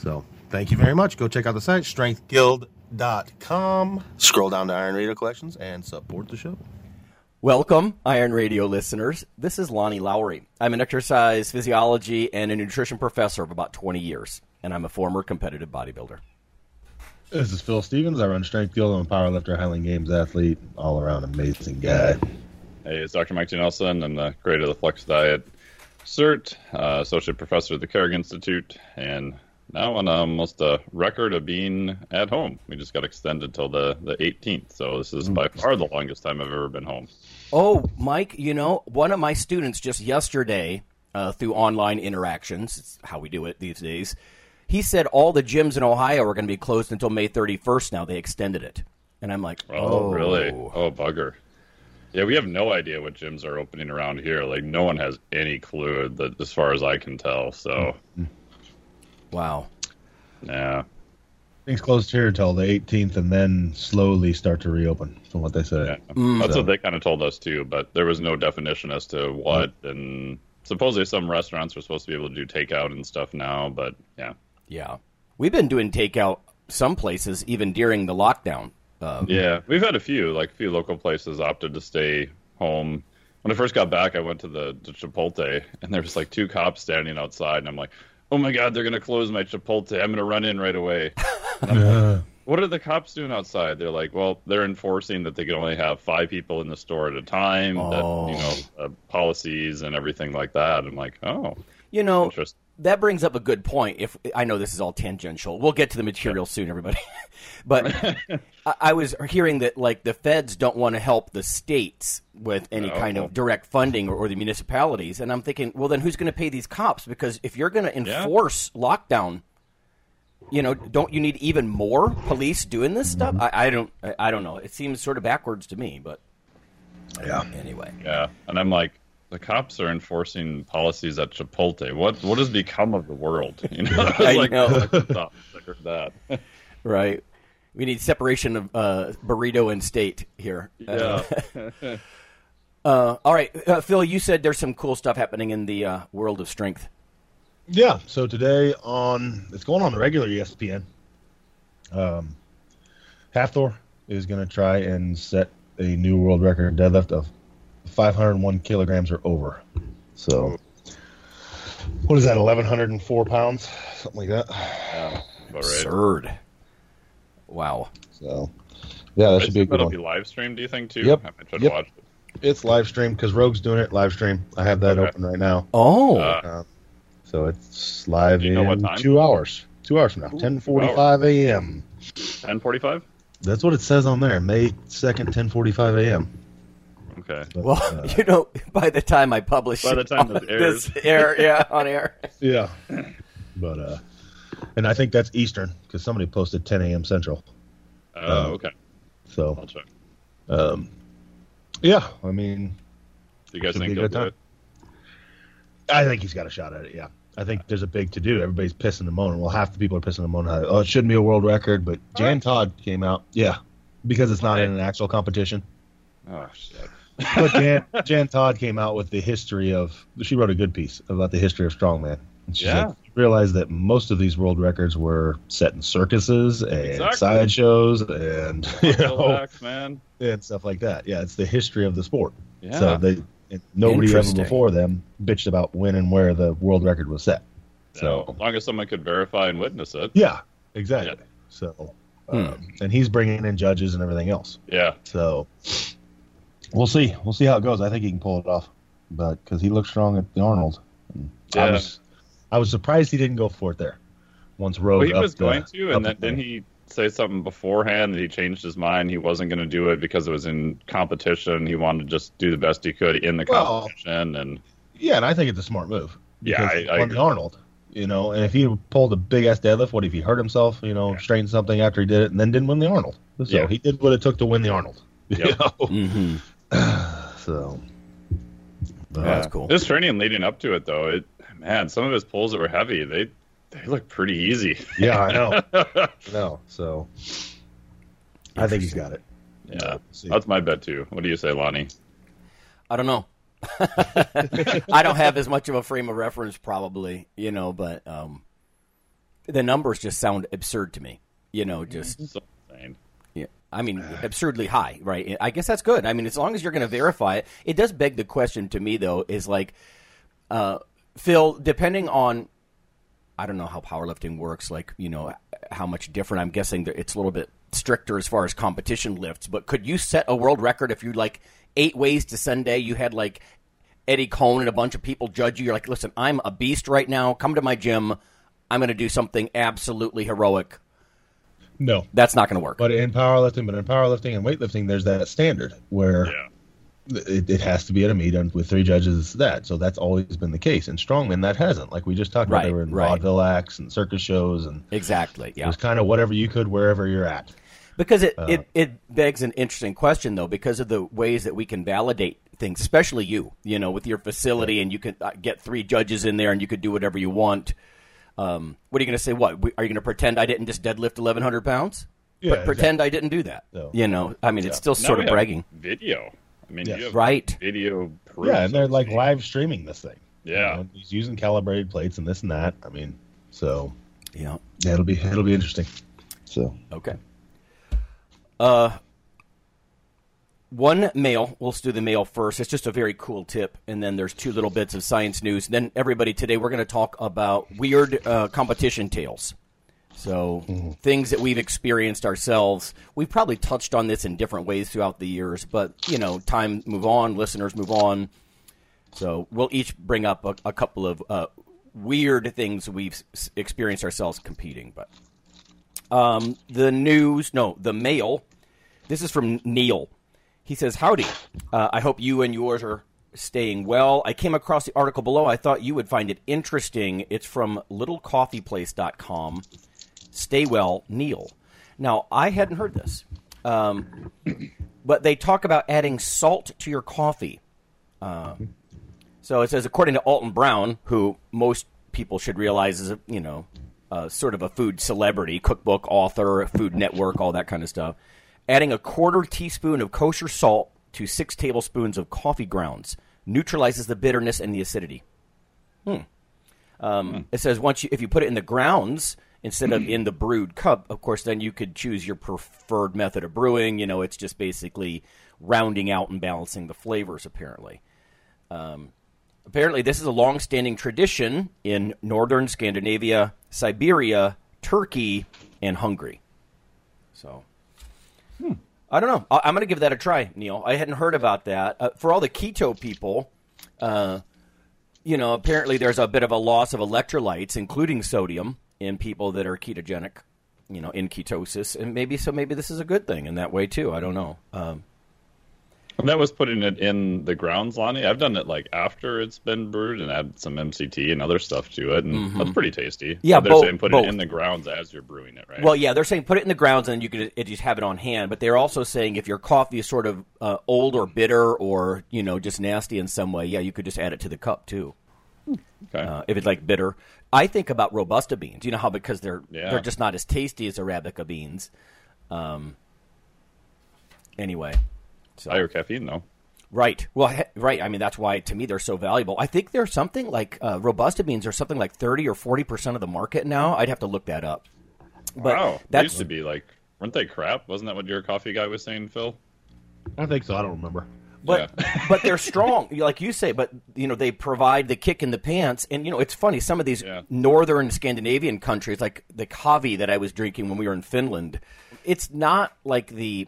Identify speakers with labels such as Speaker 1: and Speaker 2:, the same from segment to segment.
Speaker 1: So thank you very much. Go check out the site, strengthguild.com. Scroll down to Iron Radio Collections and support the show.
Speaker 2: Welcome, Iron Radio listeners. This is Lonnie Lowery. I'm an exercise physiology and a nutrition professor of about 20 years, and I'm a former competitive bodybuilder.
Speaker 1: This is Phil Stevens. I run Strength Guild. I'm a powerlifter, Highland Games athlete, all around amazing guy.
Speaker 3: Hey, it's Dr. Mike T. Nelson. I'm the creator of the Flex Diet Cert, uh, associate professor at the Carrick Institute, and now on um, almost a record of being at home. We just got extended till the, the 18th, so this is mm. by far the longest time I've ever been home.
Speaker 2: Oh, Mike, you know, one of my students just yesterday, uh, through online interactions, it's how we do it these days, he said all the gyms in Ohio are going to be closed until May 31st now. They extended it. And I'm like,
Speaker 3: Oh,
Speaker 2: oh,
Speaker 3: really? Oh, bugger. Yeah, we have no idea what gyms are opening around here. Like, no one has any clue, that, as far as I can tell. So, mm.
Speaker 2: Wow.
Speaker 3: yeah.
Speaker 1: Things closed here until the 18th and then slowly start to reopen, from what they
Speaker 3: Yeah,
Speaker 1: say.
Speaker 3: that's
Speaker 1: So-
Speaker 3: what they kind of told us too, but there was no definition as to what. And supposedly some restaurants are supposed to be able to do takeout and stuff now, but yeah,
Speaker 2: Yeah. We've been doing takeout some places even during the lockdown. Uh,
Speaker 3: yeah, we've had a few like a few local places opted to stay home. When I first got back, I went to the to Chipotle, and there was like two cops standing outside, and I'm like, "Oh my god, they're gonna close my Chipotle! I'm gonna run in right away." Like, what are the cops doing outside? They're like, well, they're enforcing that they can only have five people in the store at a time.
Speaker 2: Oh.
Speaker 3: That you know, uh, policies and everything like that. I'm like, oh,
Speaker 2: You know, that brings up a good point. If I know this is all tangential, we'll get to the material soon, everybody. but I, I was hearing that like the feds don't want to help the states with any oh. kind
Speaker 3: No.
Speaker 2: of direct funding or, or the municipalities, and I'm thinking, well, then who's going to pay these cops? Because if you're going to
Speaker 3: Yeah.
Speaker 2: enforce lockdown, you know, don't you need even more police doing this stuff? Mm-hmm. I, I don't, I, I don't know. It seems sort of backwards to me, but
Speaker 1: Yeah.
Speaker 2: anyway.
Speaker 3: Yeah, and I'm like, the cops are enforcing policies at Chipotle. What what has become of the world? You know, I
Speaker 2: I
Speaker 3: like,
Speaker 2: know.
Speaker 3: "Oh, stop. I heard that.
Speaker 2: Right. We need separation of uh, burrito and state here.
Speaker 3: Yeah.
Speaker 2: Uh, all right, uh, Phil. You said there's some cool stuff happening in the uh, world of strength.
Speaker 1: Yeah. So today on it's going on the regular ESPN. Um, Hafthor is going to try and set a new world record deadlift of 501 kilograms or over. So, what is that? 1104 pounds, something like that.
Speaker 3: yeah, about right.
Speaker 2: Wow.
Speaker 1: So, yeah, that should be a good
Speaker 3: That'll
Speaker 1: one.
Speaker 3: be live streamed. Do you think too?
Speaker 1: Yep.
Speaker 3: I might try to
Speaker 1: Yep.
Speaker 3: watch it.
Speaker 1: It's live stream because Rogue's doing it live stream. I have that
Speaker 3: Okay.
Speaker 1: open right now.
Speaker 2: Oh,
Speaker 3: Uh,
Speaker 1: So it's live
Speaker 3: you know
Speaker 1: in two hours. Two hours from now, 10:45 a.m.
Speaker 3: Ten forty-five.
Speaker 1: That's what it says on there. May 2nd, 10:45 a.m.
Speaker 3: Okay.
Speaker 1: But,
Speaker 2: well,
Speaker 1: uh,
Speaker 2: you know, by the time I publish,
Speaker 3: By the time this airs.
Speaker 2: this air, yeah, on air.
Speaker 1: yeah. But uh, and I think that's Eastern because somebody posted 10 a.m. Central.
Speaker 3: Oh,
Speaker 1: Um,
Speaker 3: okay.
Speaker 1: So
Speaker 3: I'll check.
Speaker 1: um, yeah, I mean,
Speaker 3: Do you guys
Speaker 1: should
Speaker 3: think
Speaker 1: be a
Speaker 3: he'll
Speaker 1: good
Speaker 3: do
Speaker 1: time.
Speaker 3: it?
Speaker 1: I think he's got a shot at it. Yeah, I think there's a big to do. Everybody's pissing and moaning. Well, half the people are pissing and moaning. Oh, it shouldn't be a world record, but Jan Todd came out. Yeah, because it's not in an actual competition.
Speaker 3: Oh shit.
Speaker 1: But Jan, Jan Todd came out with the history of. She wrote a good piece about the history of strongman. And she's
Speaker 3: Yeah.
Speaker 1: like, realized that most of these world records were set in circuses and
Speaker 3: Exactly.
Speaker 1: sideshows and you know,
Speaker 3: Dax, man.
Speaker 1: and stuff like that. Yeah, it's the history of the sport.
Speaker 3: Yeah.
Speaker 1: So they nobody ever before them bitched about when and where the world record was set. So
Speaker 3: as long as someone could verify and witness it.
Speaker 1: yeah, exactly.
Speaker 3: Yeah.
Speaker 1: So um, and he's bringing in judges and everything else.
Speaker 3: Yeah.
Speaker 1: So we'll see. We'll see how it goes. I think he can pull it off, but because he looked strong at the Arnold. And I was I was surprised he didn't go for it there. Once Rogue
Speaker 3: Well, he
Speaker 1: upped
Speaker 3: was
Speaker 1: the-
Speaker 3: going to, and then
Speaker 1: the-
Speaker 3: didn't he say something beforehand that he changed his mind? He wasn't going to do it because it was in competition. He wanted to just do the best he could in the
Speaker 1: Well,
Speaker 3: competition, and
Speaker 1: Yeah, and I think it's a smart move.
Speaker 3: Yeah, I- I
Speaker 1: won the Arnold. You know, and if he pulled a big ass deadlift, what if he hurt himself? You know, strained something after he did it, and then didn't win the Arnold. So
Speaker 3: Yeah.
Speaker 1: he did what it took to win the Arnold. You know?
Speaker 2: Mm-hmm.
Speaker 1: So but-
Speaker 2: That's cool.
Speaker 3: This training leading up to it, though, it man, some of his pulls that were heavy, they they look pretty easy.
Speaker 1: Yeah, I know. no, so I think he's got it.
Speaker 3: yeah,
Speaker 1: see.
Speaker 3: that's my bet too. What do you say, Lonnie?
Speaker 2: I don't know. I don't have as much of a frame of reference, probably, you know, but um, the numbers just sound absurd to me. You know, just
Speaker 3: So insane.
Speaker 2: yeah. I mean, absurdly high, right? I guess that's good. I mean, as long as you're going to verify it, it does beg the question to me, though, is like, uh, Phil, depending on, I don't know how powerlifting works, like, you know, how much different. I'm guessing that it's a little bit stricter as far as competition lifts, but could you set a world record if you like eight ways to Sunday? You had like Eddie Coan and a bunch of people judge you. You're like, listen, I'm a beast right now. Come to my gym. I'm going to do something absolutely heroic.
Speaker 1: No,
Speaker 2: That's not going to work.
Speaker 1: but in powerlifting, but in powerlifting and weightlifting, there's that standard where
Speaker 3: Yeah,
Speaker 1: it, it has to be at a meet with three judges. That so that's always been the case. In strongman, that hasn't. Like we just talked about,
Speaker 2: Right,
Speaker 1: they were in
Speaker 2: right.
Speaker 1: vaudeville acts and circus shows, and
Speaker 2: exactly.
Speaker 1: it
Speaker 2: Yeah.
Speaker 1: was kind of whatever you could wherever you're at.
Speaker 2: Because it, it, it begs an interesting question, though, because of the ways that we can validate things, especially you, you know, with your facility, and you can uh, get three judges in there and you could do whatever you want. Um, what are you going to say? What? Are you going to pretend I didn't just deadlift 1,100 pounds?
Speaker 1: Yeah,
Speaker 2: Pre- pretend I didn't do that.
Speaker 1: So-
Speaker 2: You know, I mean, it's still
Speaker 3: Now
Speaker 2: sort of bragging.
Speaker 3: Video. I mean,
Speaker 1: Yes.
Speaker 3: you have
Speaker 2: Right.
Speaker 3: video proof.
Speaker 1: Yeah, and they're like
Speaker 3: speak.
Speaker 1: live streaming this thing.
Speaker 3: Yeah.
Speaker 1: You know, he's using calibrated plates and this and that. I mean, so
Speaker 2: Yeah.
Speaker 1: yeah, it'll be it'll be interesting. So
Speaker 2: Okay. Uh, one mail. We'll do the mail first. It's just a very cool tip, and then there's two little bits of science news. Then everybody today we're going to talk about weird uh, competition tales. So things that we've experienced ourselves. We've probably touched on this in different ways throughout the years, but you know, time move on, listeners move on. So we'll each bring up a, a couple of uh, weird things we've s- experienced ourselves competing. But um, the news, no, the mail. This is from Neil. He says, Howdy. Uh, I hope you and yours are staying well. I came across the article below. I thought you would find it interesting. It's from littlecoffeeplace.com. Stay well, Neil. Now, I hadn't heard this, um, but they talk about adding salt to your coffee. Uh, so it says, according to Alton Brown, who most people should realize is a you know uh, sort of a food celebrity, cookbook author, Food Network, all that kind of stuff. Adding a quarter teaspoon of kosher salt to six tablespoons of coffee grounds neutralizes the bitterness and the acidity. Hmm. Um, It says once you, if you put it in the grounds instead of in the brewed cup, of course, then you could choose your preferred method of brewing. You know, it's just basically rounding out and balancing the flavors. Apparently, apparently this is a long-standing tradition in northern Scandinavia, Siberia, Turkey, and Hungary. So, I don't know. I- I'm going to give that a try, Neil. I hadn't heard about that. Uh, for all the keto people, uh, you know, apparently there's a bit of a loss of electrolytes, including sodium, in people that are ketogenic. You know, in ketosis, and maybe so. Maybe this is a good thing in that way too. I don't know. Um,
Speaker 3: And that was putting it in the grounds, Lonnie. I've done it like after it's been brewed and add some MCT and other stuff to it, and that's pretty tasty.
Speaker 2: Mm-hmm. Yeah,
Speaker 3: But they're
Speaker 2: both-
Speaker 3: saying put
Speaker 2: both.
Speaker 3: it in the grounds as you're brewing it, right?
Speaker 2: Well, yeah, they're saying put it in the grounds and you could it just have it on hand. But they're also saying if your coffee is sort of uh, old or bitter or you know just nasty in some way, yeah, you could just add it to the cup too.
Speaker 3: okay.
Speaker 2: Uh, if it's like bitter, I think about robusta beans. You know how because they're
Speaker 3: Yeah.
Speaker 2: they're just not as tasty as arabica beans. Um. Anyway, so
Speaker 3: higher caffeine though.
Speaker 2: right, well, he, right. I mean that's why to me they're so valuable. I think there's something like uh, robusta beans are something like thirty or forty percent of the market now. I'd have to look that up. But
Speaker 3: wow,
Speaker 2: that
Speaker 3: used to be like, weren't they crap? Wasn't that what your coffee guy was saying, Phil?
Speaker 1: I think so. I don't remember.
Speaker 2: But but they're strong, like you say. But you know they provide the kick in the pants, and you know it's funny. Some of these
Speaker 3: Yeah.
Speaker 2: northern Scandinavian countries, like the Kavi that I was drinking when we were in Finland, it's not like the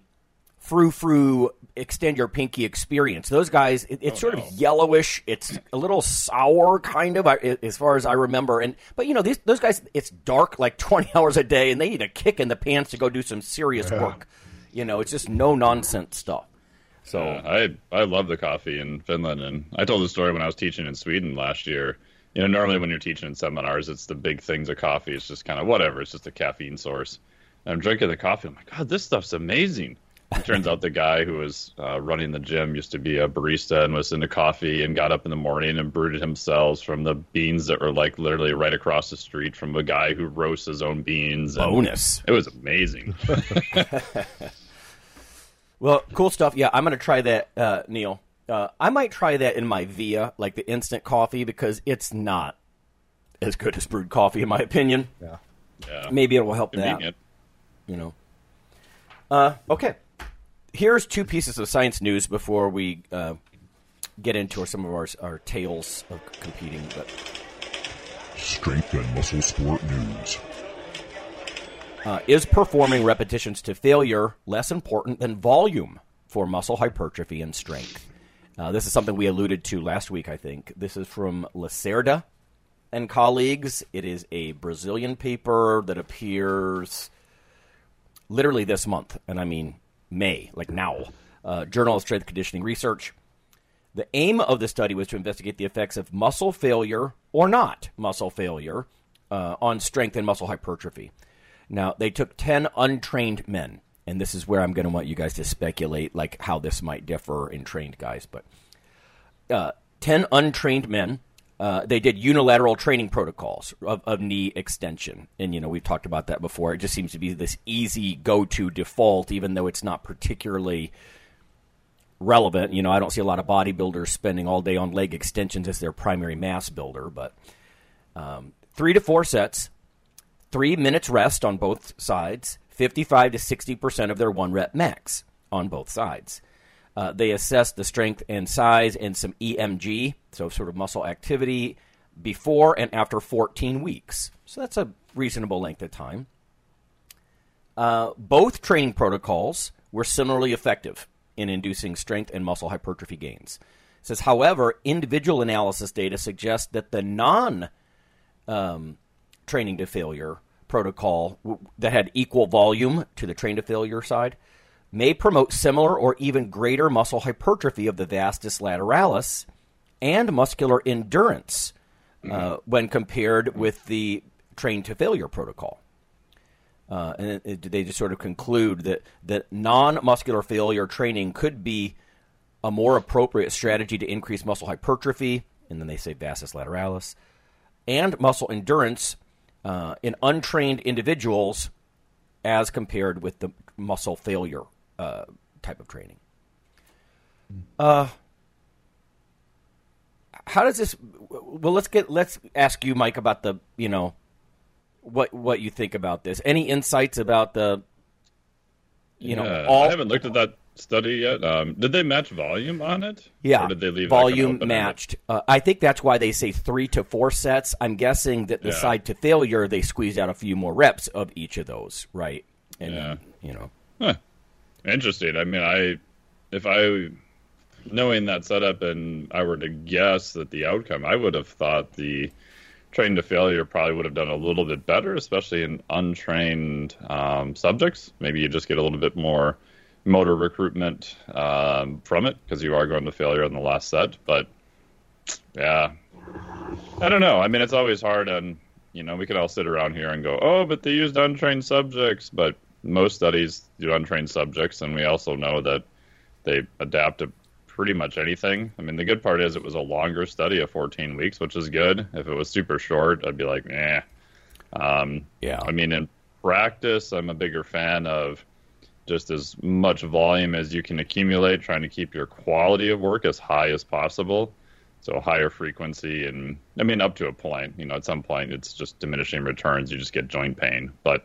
Speaker 2: frou frou extend your pinky experience. Those guys, it, it's sort of yellowish. It's a little sour, kind of, as far as I remember. And but you know these those guys, it's dark like twenty hours a day, and they need a kick in the pants to go do some serious work. You know, it's just no nonsense stuff. So
Speaker 3: Uh, I I love the coffee in Finland, and I told the story when I was teaching in Sweden last year. You know, normally when you're teaching in seminars, it's the big things of coffee. It's just kind of whatever. It's just a caffeine source. And I'm drinking the coffee. I'm like, God, this stuff's amazing. It turns out the guy who was uh, running the gym used to be a barista and was into coffee and got up in the morning and brewed it himself from the beans that were like literally right across the street from a guy who roasts his own beans. And
Speaker 2: bonus.
Speaker 3: It was amazing.
Speaker 2: Well, cool stuff. Yeah, I'm going to try that, uh, Neil. Uh, I might try that in my Via, like the instant coffee, because it's not as good as brewed coffee, in my opinion.
Speaker 1: Yeah.
Speaker 3: Yeah.
Speaker 2: Maybe it will help that. You know. Uh, okay. Here's two pieces of science news before we uh, get into some of our our tales of competing. But
Speaker 4: Strength and muscle sport news.
Speaker 2: Uh, is performing repetitions to failure less important than volume for muscle hypertrophy and strength? Uh, this is something we alluded to last week, I think. This is from Lacerda and colleagues. It is a Brazilian paper that appears literally this month, and I mean May, like now. Uh, Journal of Strength Conditioning Research. The aim of the study was to investigate the effects of muscle failure or not muscle failure uh, on strength and muscle hypertrophy. Now, they took 10 untrained men, and this is where I'm going to want you guys to speculate like how this might differ in trained guys, but uh, 10 untrained men. Uh, they did unilateral training protocols of, of knee extension. And, you know, we've talked about that before. It just seems to be this easy go to default, even though it's not particularly relevant. You know, I don't see a lot of bodybuilders spending all day on leg extensions as their primary mass builder, but um, three to four sets, three minutes rest on both sides, 55 to 60% of their one rep max on both sides. Uh, they assessed the strength and size and some EMG, so sort of muscle activity, before and after 14 weeks. So that's a reasonable length of time. Uh, both training protocols were similarly effective in inducing strength and muscle hypertrophy gains. It says, however, individual analysis data suggests that the non um, training to failure protocol that had equal volume to the train to failure side may promote similar or even greater muscle hypertrophy of the vastus lateralis and muscular endurance uh, when compared with the train to failure protocol. Uh, and it, it- they just sort of conclude that, that non muscular failure training could be a more appropriate strategy to increase muscle hypertrophy, and then they say vastus lateralis, and muscle endurance uh, in untrained individuals as compared with the muscle failure uh, type of training. Uh, how does this? Well, let's get let's ask you, Mike, about the you know what what you think about this. Any insights about the you know all
Speaker 3: I haven't looked at that study yet. Um, did they match volume on it?
Speaker 2: Yeah,
Speaker 3: Or did they leave that kind of
Speaker 2: volume matched. Uh, I think that's why they say three to four sets. I'm guessing that the
Speaker 3: Yeah.
Speaker 2: side to failure they squeezed out a few more reps of each of those, right? And
Speaker 3: Yeah.
Speaker 2: you know,
Speaker 3: Huh. Interesting. I mean, I if I knowing that setup and I were to guess that the outcome, I would have thought the train to failure probably would have done a little bit better, especially in untrained um, subjects. Maybe you just get a little bit more motor recruitment um, from it because you are going to failure in the last set. But yeah, I don't know. I mean, it's always hard, and you know, we can all sit around here and go, "Oh, but they used untrained subjects." But most studies do untrained subjects, and we also know that they adapt to pretty much anything. I mean, the good part is it was a longer study of 14 weeks, which is good. If it was super short, I'd be like, "Eh." Um,
Speaker 2: Yeah.
Speaker 3: I mean, in practice, I'm a bigger fan of just as much volume as you can accumulate, trying to keep your quality of work as high as possible. So higher frequency, and I mean up to a point. You know, at some point it's just diminishing returns. You just get joint pain. But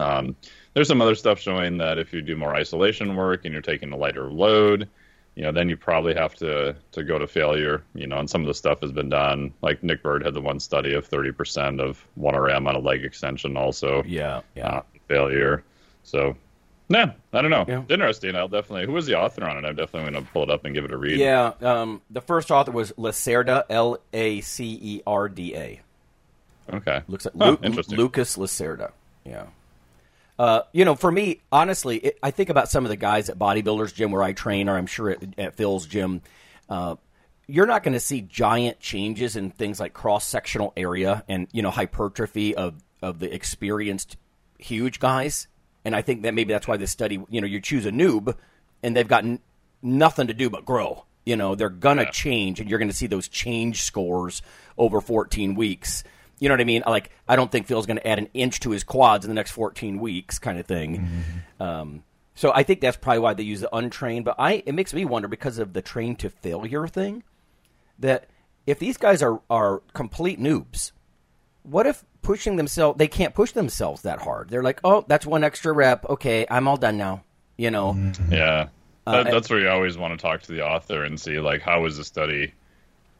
Speaker 3: um, there's some other stuff showing that if you do more isolation work and you're taking a lighter load, you know, then you probably have to to go to failure. You know, and some of the stuff has been done. Like Nick Burd had the one study of thirty percent of one RM on a leg extension, also.
Speaker 2: Yeah, yeah.
Speaker 3: Uh, failure. So, yeah, I don't know.
Speaker 2: Yeah.
Speaker 3: Interesting. I'll definitely. Who was the author on it? I'm definitely going to pull it up and give it a read.
Speaker 2: Yeah, um, the first author was Lacerda, L A C E R D A.
Speaker 3: Okay.
Speaker 2: Looks like
Speaker 3: Huh,
Speaker 2: Lu-
Speaker 3: interesting.
Speaker 2: Lucas Lacerda. Yeah. Uh, you know, for me, honestly, it, I think about some of the guys at bodybuilders gym where I train, or I'm sure at, at Phil's gym. Uh, you're not going to see giant changes in things like cross sectional area and you know hypertrophy of of the experienced huge guys. And I think that maybe that's why this study, you know, you choose a noob, and they've got n- nothing to do but grow. You know, they're gonna
Speaker 3: Yeah.
Speaker 2: change, and you're going to see those change scores over 14 weeks. You know what I mean? Like, I don't think Phil's going to add an inch to his quads in the next 14 weeks, kind of thing. Um, so I think that's probably why they use the untrained. But I, it makes me wonder because of the train to failure thing, that if these guys are are complete noobs, what if pushing themselves? They can't push themselves that hard. They're like, oh, that's one extra rep. Okay, I'm all done now. You know?
Speaker 3: Yeah,
Speaker 2: Uh,
Speaker 3: that's where you always want to talk to the author and see like how was the study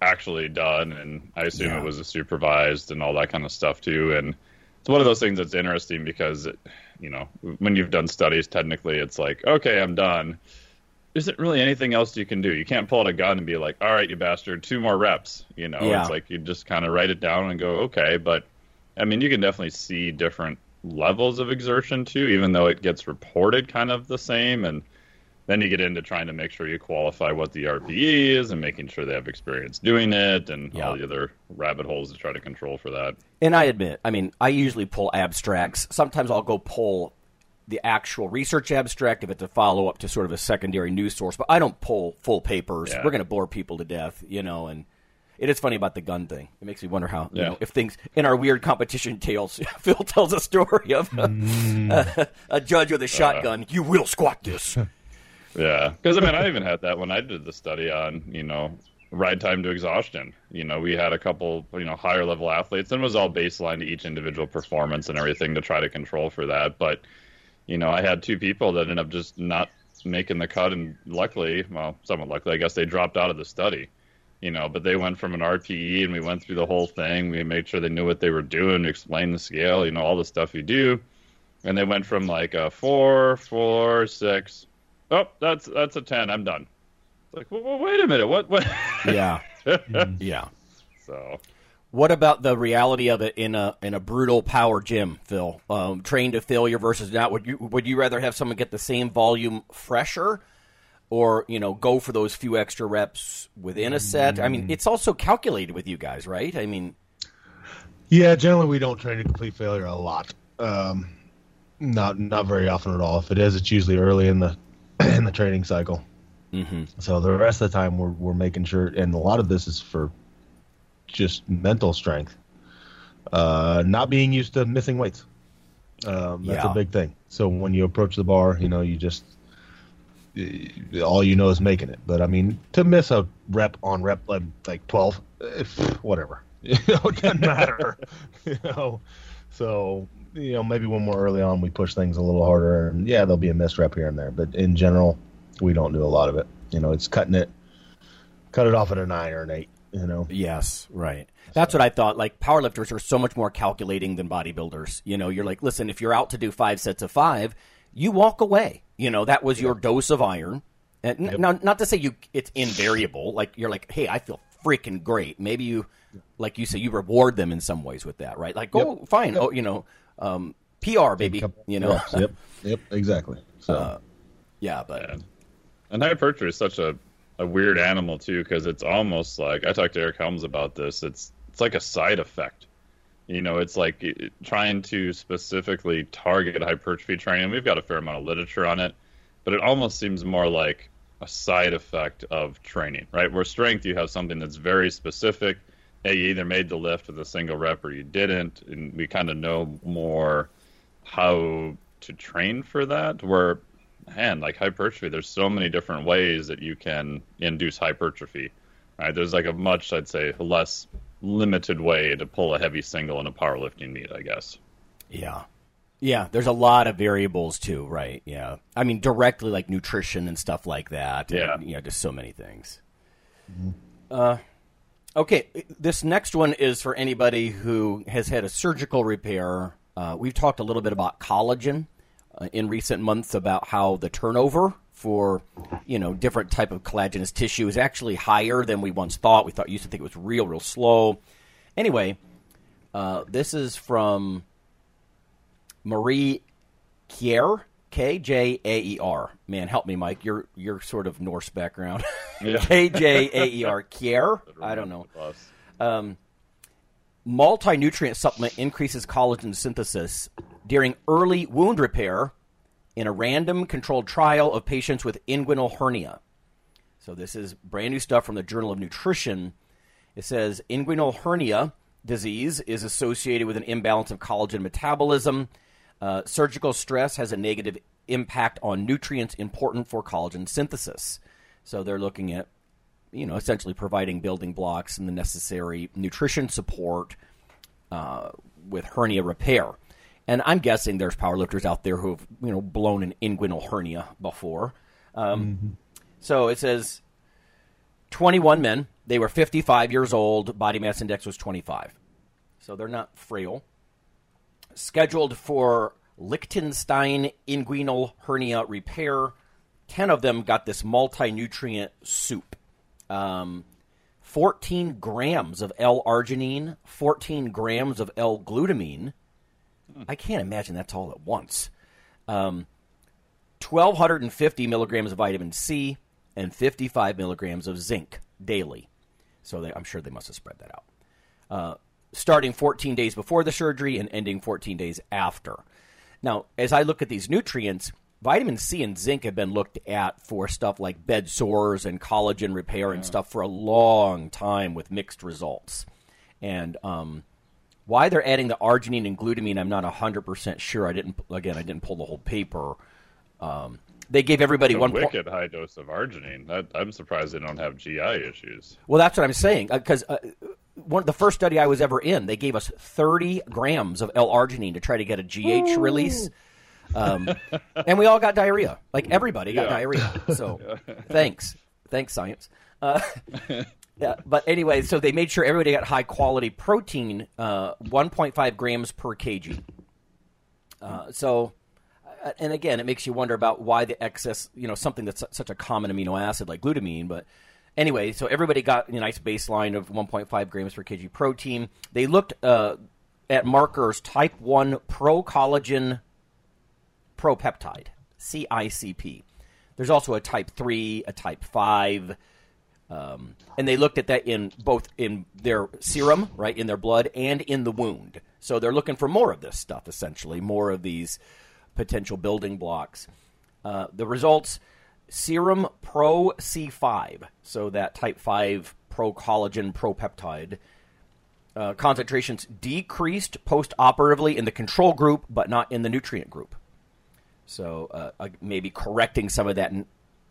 Speaker 3: actually done, and I assume
Speaker 2: Yeah.
Speaker 3: it was a supervised and all that kind of stuff too. And it's one of those things that's interesting because it, you know when you've done studies, technically it's like okay, I'm done. Isn't really anything else you can do. You can't pull out a gun and be like, "All right, you bastard, two more reps." You know,
Speaker 2: Yeah.
Speaker 3: it's like you just kind of write it down and go, "Okay." But I mean, you can definitely see different levels of exertion too, even though it gets reported kind of the same. And then you get into trying to make sure you qualify what the RPE is and making sure they have experience doing it and
Speaker 2: Yeah.
Speaker 3: all the other rabbit holes to try to control for that.
Speaker 2: And I admit, I mean, I usually pull abstracts. Sometimes I'll go pull the actual research abstract if it's a follow up to sort of a secondary news source, but I don't pull full papers.
Speaker 3: Yeah.
Speaker 2: We're going to bore people to death, you know. And it is funny about the gun thing. It makes me wonder how, you know, if things in our weird competition tales, Phil tells a story of a mm. judge with a uh. shotgun. you will squat this.
Speaker 3: Yeah, because I mean, I even had that when I did the study on you know ride time to exhaustion. You know, we had a couple you know higher level athletes, and it was all baseline to each individual performance and everything to try to control for that. But you know, I had two people that ended up just not making the cut, and luckily, well, somewhat luckily, I guess they dropped out of the study. You know, but they went from an RPE, and we went through the whole thing. We made sure they knew what they were doing, explained the scale, you know, all the stuff you do, and they went from like a four, four, six, oh, that's that's a ten. I'm done. It's like, well, well, wait a minute, what? What?
Speaker 2: yeah. Yeah.
Speaker 3: so
Speaker 2: What about the reality of it in a in a brutal power gym, Phil? Um, trained to failure versus not. Would you would you rather have someone get the same volume fresher, or you know go for those few extra reps within a set? I mean, it's also calculated with you guys, right? I mean,
Speaker 1: Yeah, generally we don't train to complete failure a lot. Um, not not very often at all. If it is, it's usually early in the in the training cycle.
Speaker 2: mm-hmm.
Speaker 1: So the rest of the time we're we're making sure, and a lot of this is for just mental strength. Uh, not being used to missing weights. Um, that's
Speaker 2: Yeah.
Speaker 1: a big thing. So when you approach the bar, you know, you just all you know is making it. But I mean, to miss a rep on rep like, twelve, eh, whatever, you know, it doesn't matter. you know, so you know maybe when we're early on, we push things a little harder, and yeah, there'll be a missed rep here and there. But in general, we don't do a lot of it. You know, it's cutting it, cut it off at a nine or an eight. You know,
Speaker 2: yes, right. That's what I thought. Like powerlifters are so much more calculating than bodybuilders. You know, you're like, listen, if you're out to do five sets of five, you walk away. You know, that was your dose of iron. And n- now, not to say you it's invariable. Like you're like, hey, I feel freaking great. Maybe you, like you say, you reward them in some ways with that, right? Like, go oh, fine. Oh, you know, um, PR baby. You know,
Speaker 1: Reps, yep, yep, exactly. So
Speaker 2: yeah, but
Speaker 3: Yeah. And hypertrophy is such a, a weird animal too, because it's almost like I talked to Eric Helms about this. It's it's like a side effect. You know, it's like it, trying to specifically target hypertrophy training. We've got a fair amount of literature on it, but it almost seems more like a side effect of training, right? Where strength, you have something that's very specific. Hey, you either made the lift with a single rep or you didn't, and we kind of know more how to train for that. Where man, like hypertrophy, there's so many different ways that you can induce hypertrophy. Right? There's like a much, I'd say, less limited way to pull a heavy single in a powerlifting meet, I guess.
Speaker 2: Yeah. Yeah, there's a lot of variables too, right? Yeah, I mean directly like nutrition and stuff like that.
Speaker 3: Yeah.
Speaker 2: and, you know, just so many things. Uh, okay, this next one is for anybody who has had a surgical repair. Uh, we've talked a little bit about collagen uh, in recent months about how the turnover for you know different type of collagenous tissue is actually higher than we once thought. We thought used to think it was real, real slow. Anyway, uh, this is from Marie Kjaer, K J A E R. Man, help me, Mike. You're you're sort of Norse background.
Speaker 3: Yeah.
Speaker 2: K J A E R. Kjaer. I don't know. Um, multi-nutrient supplement increases collagen synthesis during early wound repair in a random controlled trial of patients with inguinal hernia. So this is brand new stuff from the Journal of Nutrition. It says inguinal hernia disease is associated with an imbalance of collagen metabolism. Uh, surgical stress has a negative impact on nutrients important for collagen synthesis. So they're looking at, you know, essentially providing building blocks and the necessary nutrition support uh, with hernia repair. And I'm guessing there's powerlifters out there who've, you know, blown an inguinal hernia before. Um, So it says 21 men. They were 55 years old. Body mass index was 25. So they're not frail. Scheduled for Lichtenstein inguinal hernia repair. 10 of them got this multi nutrient soup. Um, 14 grams of L arginine, 14 grams of L glutamine. I can't imagine that's all at once. Um, 1,250 milligrams of vitamin C and 55 milligrams of zinc daily. So they, I'm sure they must have spread that out. Uh, starting 14 days before the surgery and ending 14 days after. Now, as I look at these nutrients, vitamin C and zinc have been looked at for stuff like bed sores and collagen repair and stuff for a long time with mixed results. And um, why they're adding the arginine and glutamine, I'm not 100% sure. I didn't, again, I didn't pull the whole paper. Um, they gave everybody one point.
Speaker 3: wicked high dose of arginine. That, I'm surprised they don't have GI issues.
Speaker 2: Well, that's what I'm saying. Because uh, one the first study I was ever in, they gave us 30 grams of L-arginine to try to get a GH release, um, and we all got diarrhea. Like everybody got
Speaker 3: Yeah.
Speaker 2: diarrhea. So, thanks, thanks, science. Uh, yeah, but anyway, so they made sure everybody got high quality protein, uh, 1.5 grams per kg. Uh, so, uh, and again, it makes you wonder about why the excess, you know, something that's such a common amino acid like glutamine. But anyway, so everybody got a nice baseline of 1.5 grams per kg protein. They looked uh, at markers type 1 pro collagen propeptide, CICP. There's also a type 3, a type 5. Um, and they looked at that in both in their serum, right, in their blood, and in the wound. So they're looking for more of this stuff, essentially, more of these potential building blocks. Uh, the results: serum pro C5, so that type 5 pro collagen propeptide. Uh, concentrations decreased post-operatively in the control group, but not in the nutrient group. So uh, uh, maybe correcting some of that, n-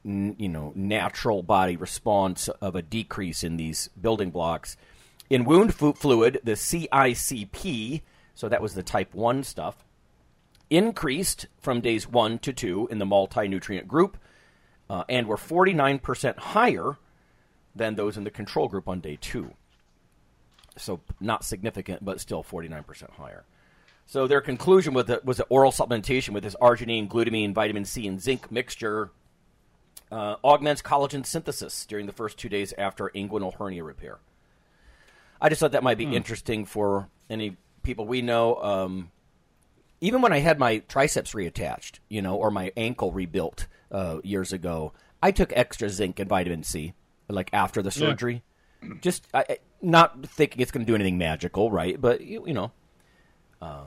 Speaker 2: n- you know, natural body response of a decrease in these building blocks. In wound fu- fluid, the CICP, so that was the type one stuff, increased from days one to two in the multi-nutrient group, uh, and were 49% higher than those in the control group on day two. So not significant, but still 49% higher. So their conclusion with the, was that oral supplementation with this arginine, glutamine, vitamin C, and zinc mixture uh, augments collagen synthesis during the first two days after inguinal hernia repair. I just thought that might be interesting for any people we know. Um, even when I had my triceps reattached, you know, or my ankle rebuilt uh, years ago, I took extra zinc and vitamin C, like after the surgery. Just I, I- not thinking it's going to do anything magical, right? But you, you know, uh,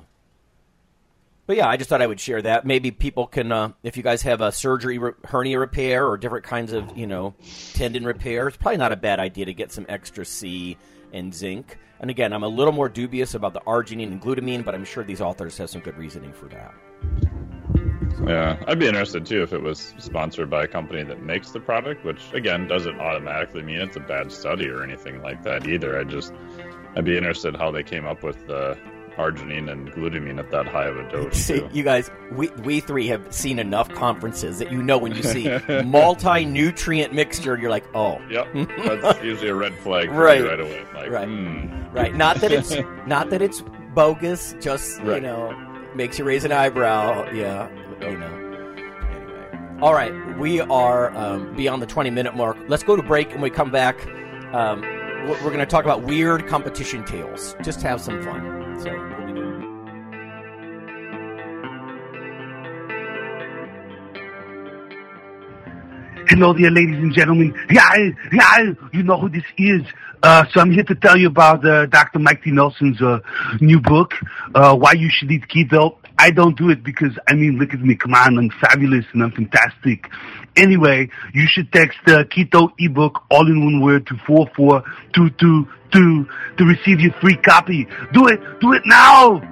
Speaker 2: but yeah, I just thought I would share that. Maybe people can, uh, if you guys have a surgery re- hernia repair or different kinds of, you know, tendon repair, it's probably not a bad idea to get some extra C and zinc. And again, I'm a little more dubious about the arginine and glutamine, but I'm sure these authors have some good reasoning for that.
Speaker 3: Yeah, I'd be interested too if it was sponsored by a company that makes the product, which again doesn't automatically mean it's a bad study or anything like that either. I just, I'd be interested how they came up with the arginine and glutamine at that high of a dose.
Speaker 2: See,
Speaker 3: too.
Speaker 2: you guys, we we three have seen enough conferences that you know when you see multi-nutrient mixture, you're like, oh,
Speaker 3: Yep, that's usually a red flag for
Speaker 2: Right.
Speaker 3: right away. Like,
Speaker 2: Right.
Speaker 3: hmm.
Speaker 2: right. Not that it's not that it's bogus, just you know makes you raise an eyebrow. Yeah, you know. Anyway, all right, we are um, beyond the 20 minute mark. Let's go to break, and we come back. Um, we're going to talk about weird competition tales. Just have some fun. So.
Speaker 5: Hello there, ladies and gentlemen. Yeah, yeah, you know who this is. Uh, so I'm here to tell you about uh, Dr. Mike T. Nelson's uh, new book, uh, Why You Should Eat Keto. I don't do it because, I mean, look at me. Come on, I'm fabulous and I'm fantastic. Anyway, you should text the Keto ebook all in one word to 44222 to receive your free copy. Do it. Do it now.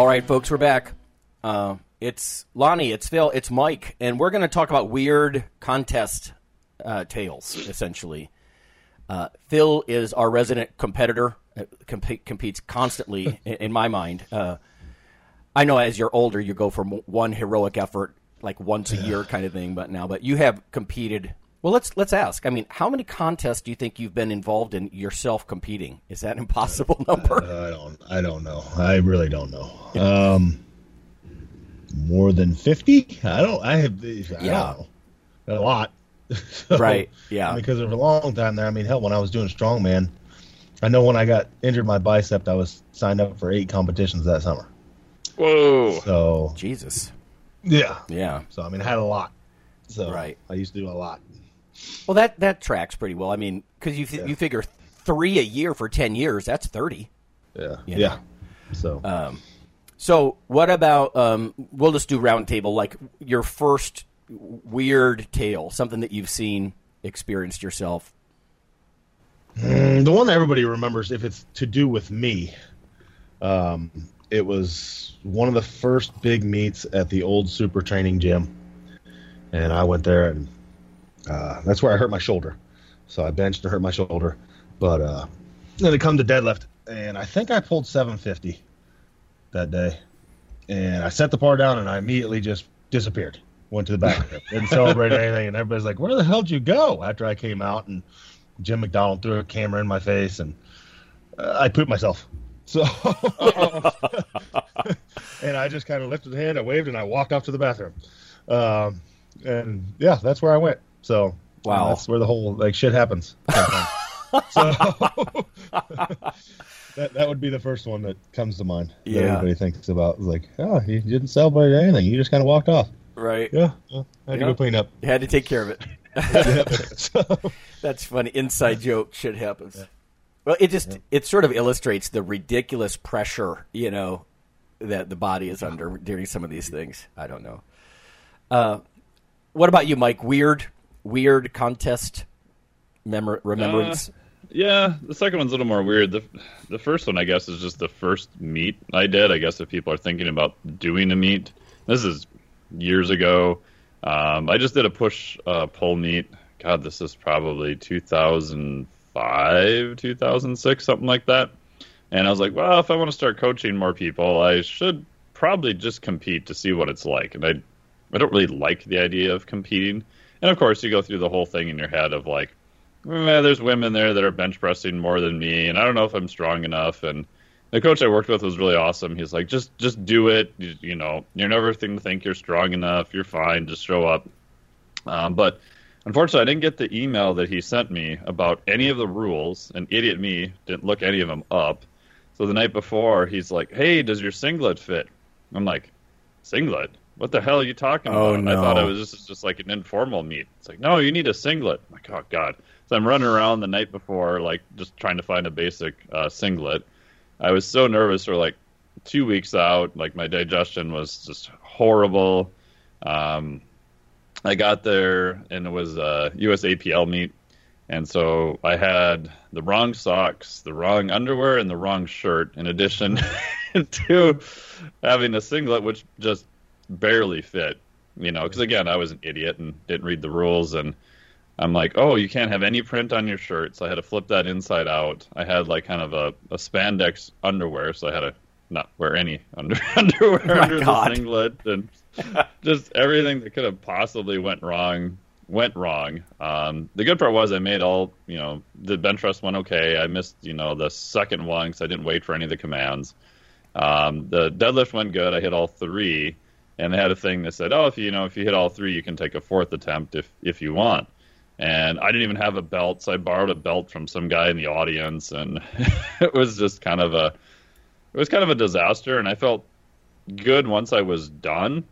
Speaker 2: All right, folks, we're back. Uh, it's Lonnie, it's Phil, it's Mike, and we're going to talk about weird contest uh, tales, essentially. Uh, Phil is our resident competitor, uh, comp- competes constantly, in, in my mind. Uh, I know as you're older, you go for one heroic effort, like once a year kind of thing, but now, but you have competed. Well, let's let's ask. I mean, how many contests do you think you've been involved in yourself competing? Is that an impossible number?
Speaker 6: I don't. I don't know. I really don't know. Um, more than fifty? I don't. I have. I
Speaker 2: Yeah.
Speaker 6: don't know. a lot. So,
Speaker 2: Right, yeah.
Speaker 6: Because for a long time there. I mean, hell, when I was doing strongman, I know when I got injured my bicep, I was signed up for eight competitions that summer.
Speaker 3: Whoa.
Speaker 6: So
Speaker 2: Jesus.
Speaker 6: yeah,
Speaker 2: Yeah.
Speaker 6: So I mean, I had a lot. So
Speaker 2: Right.
Speaker 6: I used to do a lot.
Speaker 2: Well, that that tracks pretty well. I mean, because you you figure three a year for ten years, that's thirty.
Speaker 6: Yeah.
Speaker 2: You
Speaker 6: Yeah. So
Speaker 2: Um, so what about? Um, we'll just do roundtable. Like your first weird tale, something that you've seen, experienced yourself.
Speaker 1: Mm, the one that everybody remembers, if it's to do with me, um, it was one of the first big meets at the old super training gym, and I went there, and uh, that's where I hurt my shoulder. So I benched and hurt my shoulder, but uh, then it come to deadlift, and I think I pulled 750 that day, and I set the bar down, and I immediately just disappeared. Went to the back, didn't celebrate anything, and everybody's like, "Where the hell did you go?" After I came out, and Jim McDonald threw a camera in my face, and uh, I pooped myself. So, and I just kind of lifted the hand, I waved, and I walked off to the bathroom. Um, and yeah, that's where I went. So,
Speaker 2: Wow.
Speaker 1: that's where the whole like shit happens. so that that would be the first one that comes to mind. that
Speaker 2: Yeah.
Speaker 1: everybody thinks about It's like, oh, you didn't celebrate anything. You just kind of walked off.
Speaker 2: Right.
Speaker 1: Yeah, well, I had to go clean up.
Speaker 2: You had to take care of it.
Speaker 1: So-
Speaker 2: That's funny. Inside joke. Shit happens. Well, it just it sort of illustrates the ridiculous pressure, you know, that the body is under during some of these things. I don't know. Uh, what about you, Mike? Weird, weird contest memor- remembrance.
Speaker 3: Uh, yeah, the second one's a little more weird. The the first one, I guess, is just the first meet I did. I guess if people are thinking about doing a meet, this is years ago. Um, I just did a push uh, pull meet. God, this is probably 2005, 2006, something like that. And I was like, well, if I want to start coaching more people, I should probably just compete to see what it's like. And I, I don't really like the idea of competing. And of course, you go through the whole thing in your head of like, eh, there's women there that are bench pressing more than me, and I don't know if I'm strong enough. And the coach I worked with was really awesome. He's like, just just do it. You, you know, you're never going to think you're strong enough. You're fine. Just show up. Um, but unfortunately, I didn't get the email that he sent me about any of the rules. And idiot me didn't look any of them up. So the night before, he's like, "Hey, does your singlet fit?" I'm like, "Singlet? What the hell are you talking
Speaker 2: Oh,
Speaker 3: about?" And I thought it was just just like an informal meet. It's like, no, you need a singlet. I'm like, oh god. So I'm running around the night before, like just trying to find a basic uh, singlet. I was so nervous for like two weeks out. Like my digestion was just horrible. Um, I got there and it was a USAPL meet. And so I had the wrong socks, the wrong underwear, and the wrong shirt, in addition to having a singlet, which just barely fit. You know, because again, I was an idiot and didn't read the rules. And I'm like, oh, you can't have any print on your shirt. So I had to flip that inside out. I had like kind of a, a spandex underwear. So I had to not wear any under, underwear
Speaker 2: Oh
Speaker 3: under
Speaker 2: God.
Speaker 3: the singlet. And just everything that could have possibly went wrong went wrong. Um, the good part was I made all, you know, the bench press went okay. I missed, you know, the second one because I didn't wait for any of the commands. Um, the deadlift went good. I hit all three, and they had a thing that said, "Oh, if you, you know, if you hit all three, you can take a fourth attempt if if you want." And I didn't even have a belt, so I borrowed a belt from some guy in the audience, and it was just kind of a, it was kind of a disaster. And I felt good once I was done,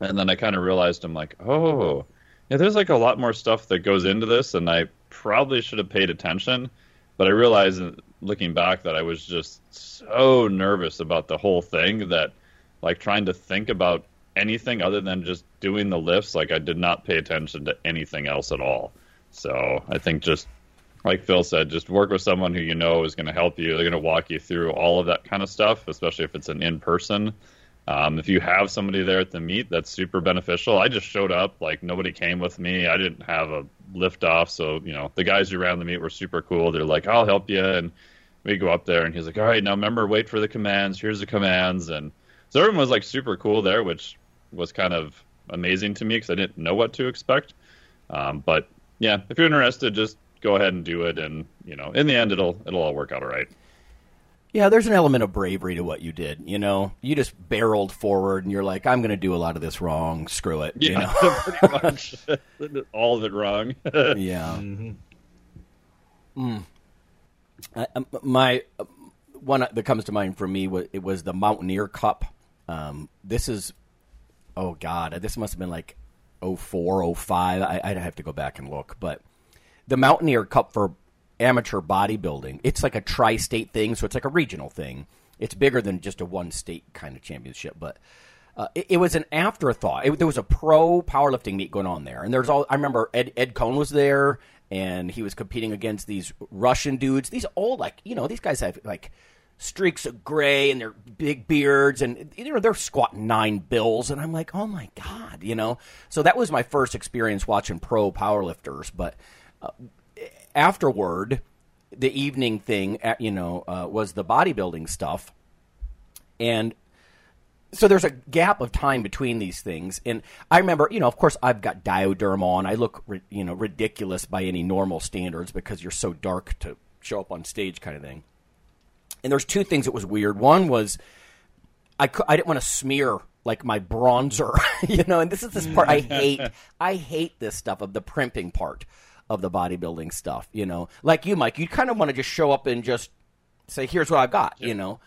Speaker 3: and then I kind of realized I'm like, oh, yeah, there's like a lot more stuff that goes into this, and I probably should have paid attention. But I realized, looking back, that I was just so nervous about the whole thing that, like, trying to think about anything other than just doing the lifts, like, I did not pay attention to anything else at all. So I think just like Phil said, just work with someone who you know is going to help you. They're going to walk you through all of that kind of stuff, especially if it's an in person. Um, if you have somebody there at the meet, that's super beneficial. I just showed up, like nobody came with me. I didn't have a lift off, so you know the guys who ran the meet were super cool. They're like, "I'll help you," and we go up there, and he's like, "All right, now remember, wait for the commands. Here's the commands." And so everyone was like super cool there, which was kind of amazing to me because I didn't know what to expect. Um, but yeah, if you're interested, just go ahead and do it, and you know, in the end, it'll it'll all work out all right.
Speaker 2: Yeah, there's an element of bravery to what you did. You know, you just barreled forward, and you're like, "I'm going to do a lot of this wrong. Screw it." You know?
Speaker 3: pretty much all of it wrong.
Speaker 2: yeah. Mm. I, um, my uh, one that comes to mind for me was it was the Mountaineer Cup. Um, this is, oh god, this must have been like 04, 05. I, I'd have to go back and look, but the Mountaineer Cup for amateur bodybuilding. It's like a tri-state thing, so it's like a regional thing. It's bigger than just a one-state kind of championship, but uh, it, it was an afterthought. It, there was a pro powerlifting meet going on there, and there's all. I remember Ed Ed Coan was there, and he was competing against these Russian dudes. These old, like you know, these guys have like streaks of gray and their big beards, and you know they're squatting nine bills, and I'm like, oh my god, you know. So that was my first experience watching pro powerlifters, but uh, afterward, the evening thing, uh, you know, uh, was the bodybuilding stuff, and so there's a gap of time between these things. And i remember you know of course i've got Dyoderm on. I look you know ridiculous by any normal standards because you're so dark to show up on stage kind of thing and there's two things that was weird. One was i, I didn't want to smear like my bronzer you know and this is this part i hate. I hate this stuff of the primping part of the bodybuilding stuff you know? Like you mike you kind of want to just show up and just say here's what i've got you know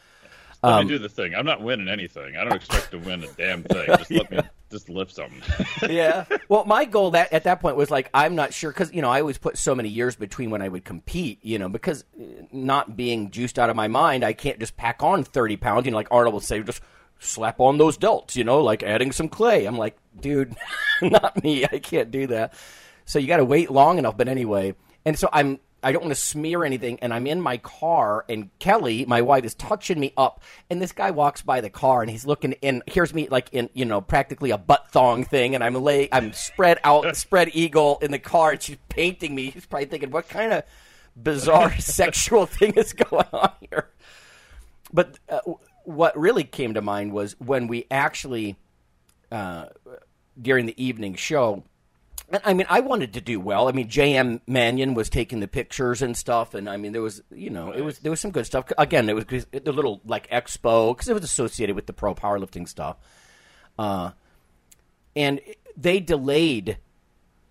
Speaker 3: let
Speaker 2: Um,
Speaker 3: me do the thing. I'm not winning anything. I don't expect to win a damn thing. Just let me just lift something.
Speaker 2: yeah. Well, my goal that at that point was like I'm not sure because you know I always put so many years between when I would compete. You know because uh, not being juiced out of my mind, I can't just pack on 30 pounds. You know, like Arnold would say, just slap on those delts. You know, like adding some clay. I'm like, dude, not me. I can't do that. So you got to wait long enough. But anyway, and so I'm. I don't want to smear anything, and I'm in my car, and Kelly, my wife, is touching me up, and this guy walks by the car, and he's looking, and here's me like in you know practically a butt thong thing, and I'm lay, I'm spread out, spread eagle in the car, and she's painting me. He's probably thinking, what kind of bizarre sexual thing is going on here? But uh, what really came to mind was when we actually uh, during the evening show. I mean, I wanted to do well. I mean, J.M. Manion was taking the pictures and stuff, and I mean, there was, you know, it was there was some good stuff. Again, it was the little like expo because it was associated with the pro powerlifting stuff, uh, and they delayed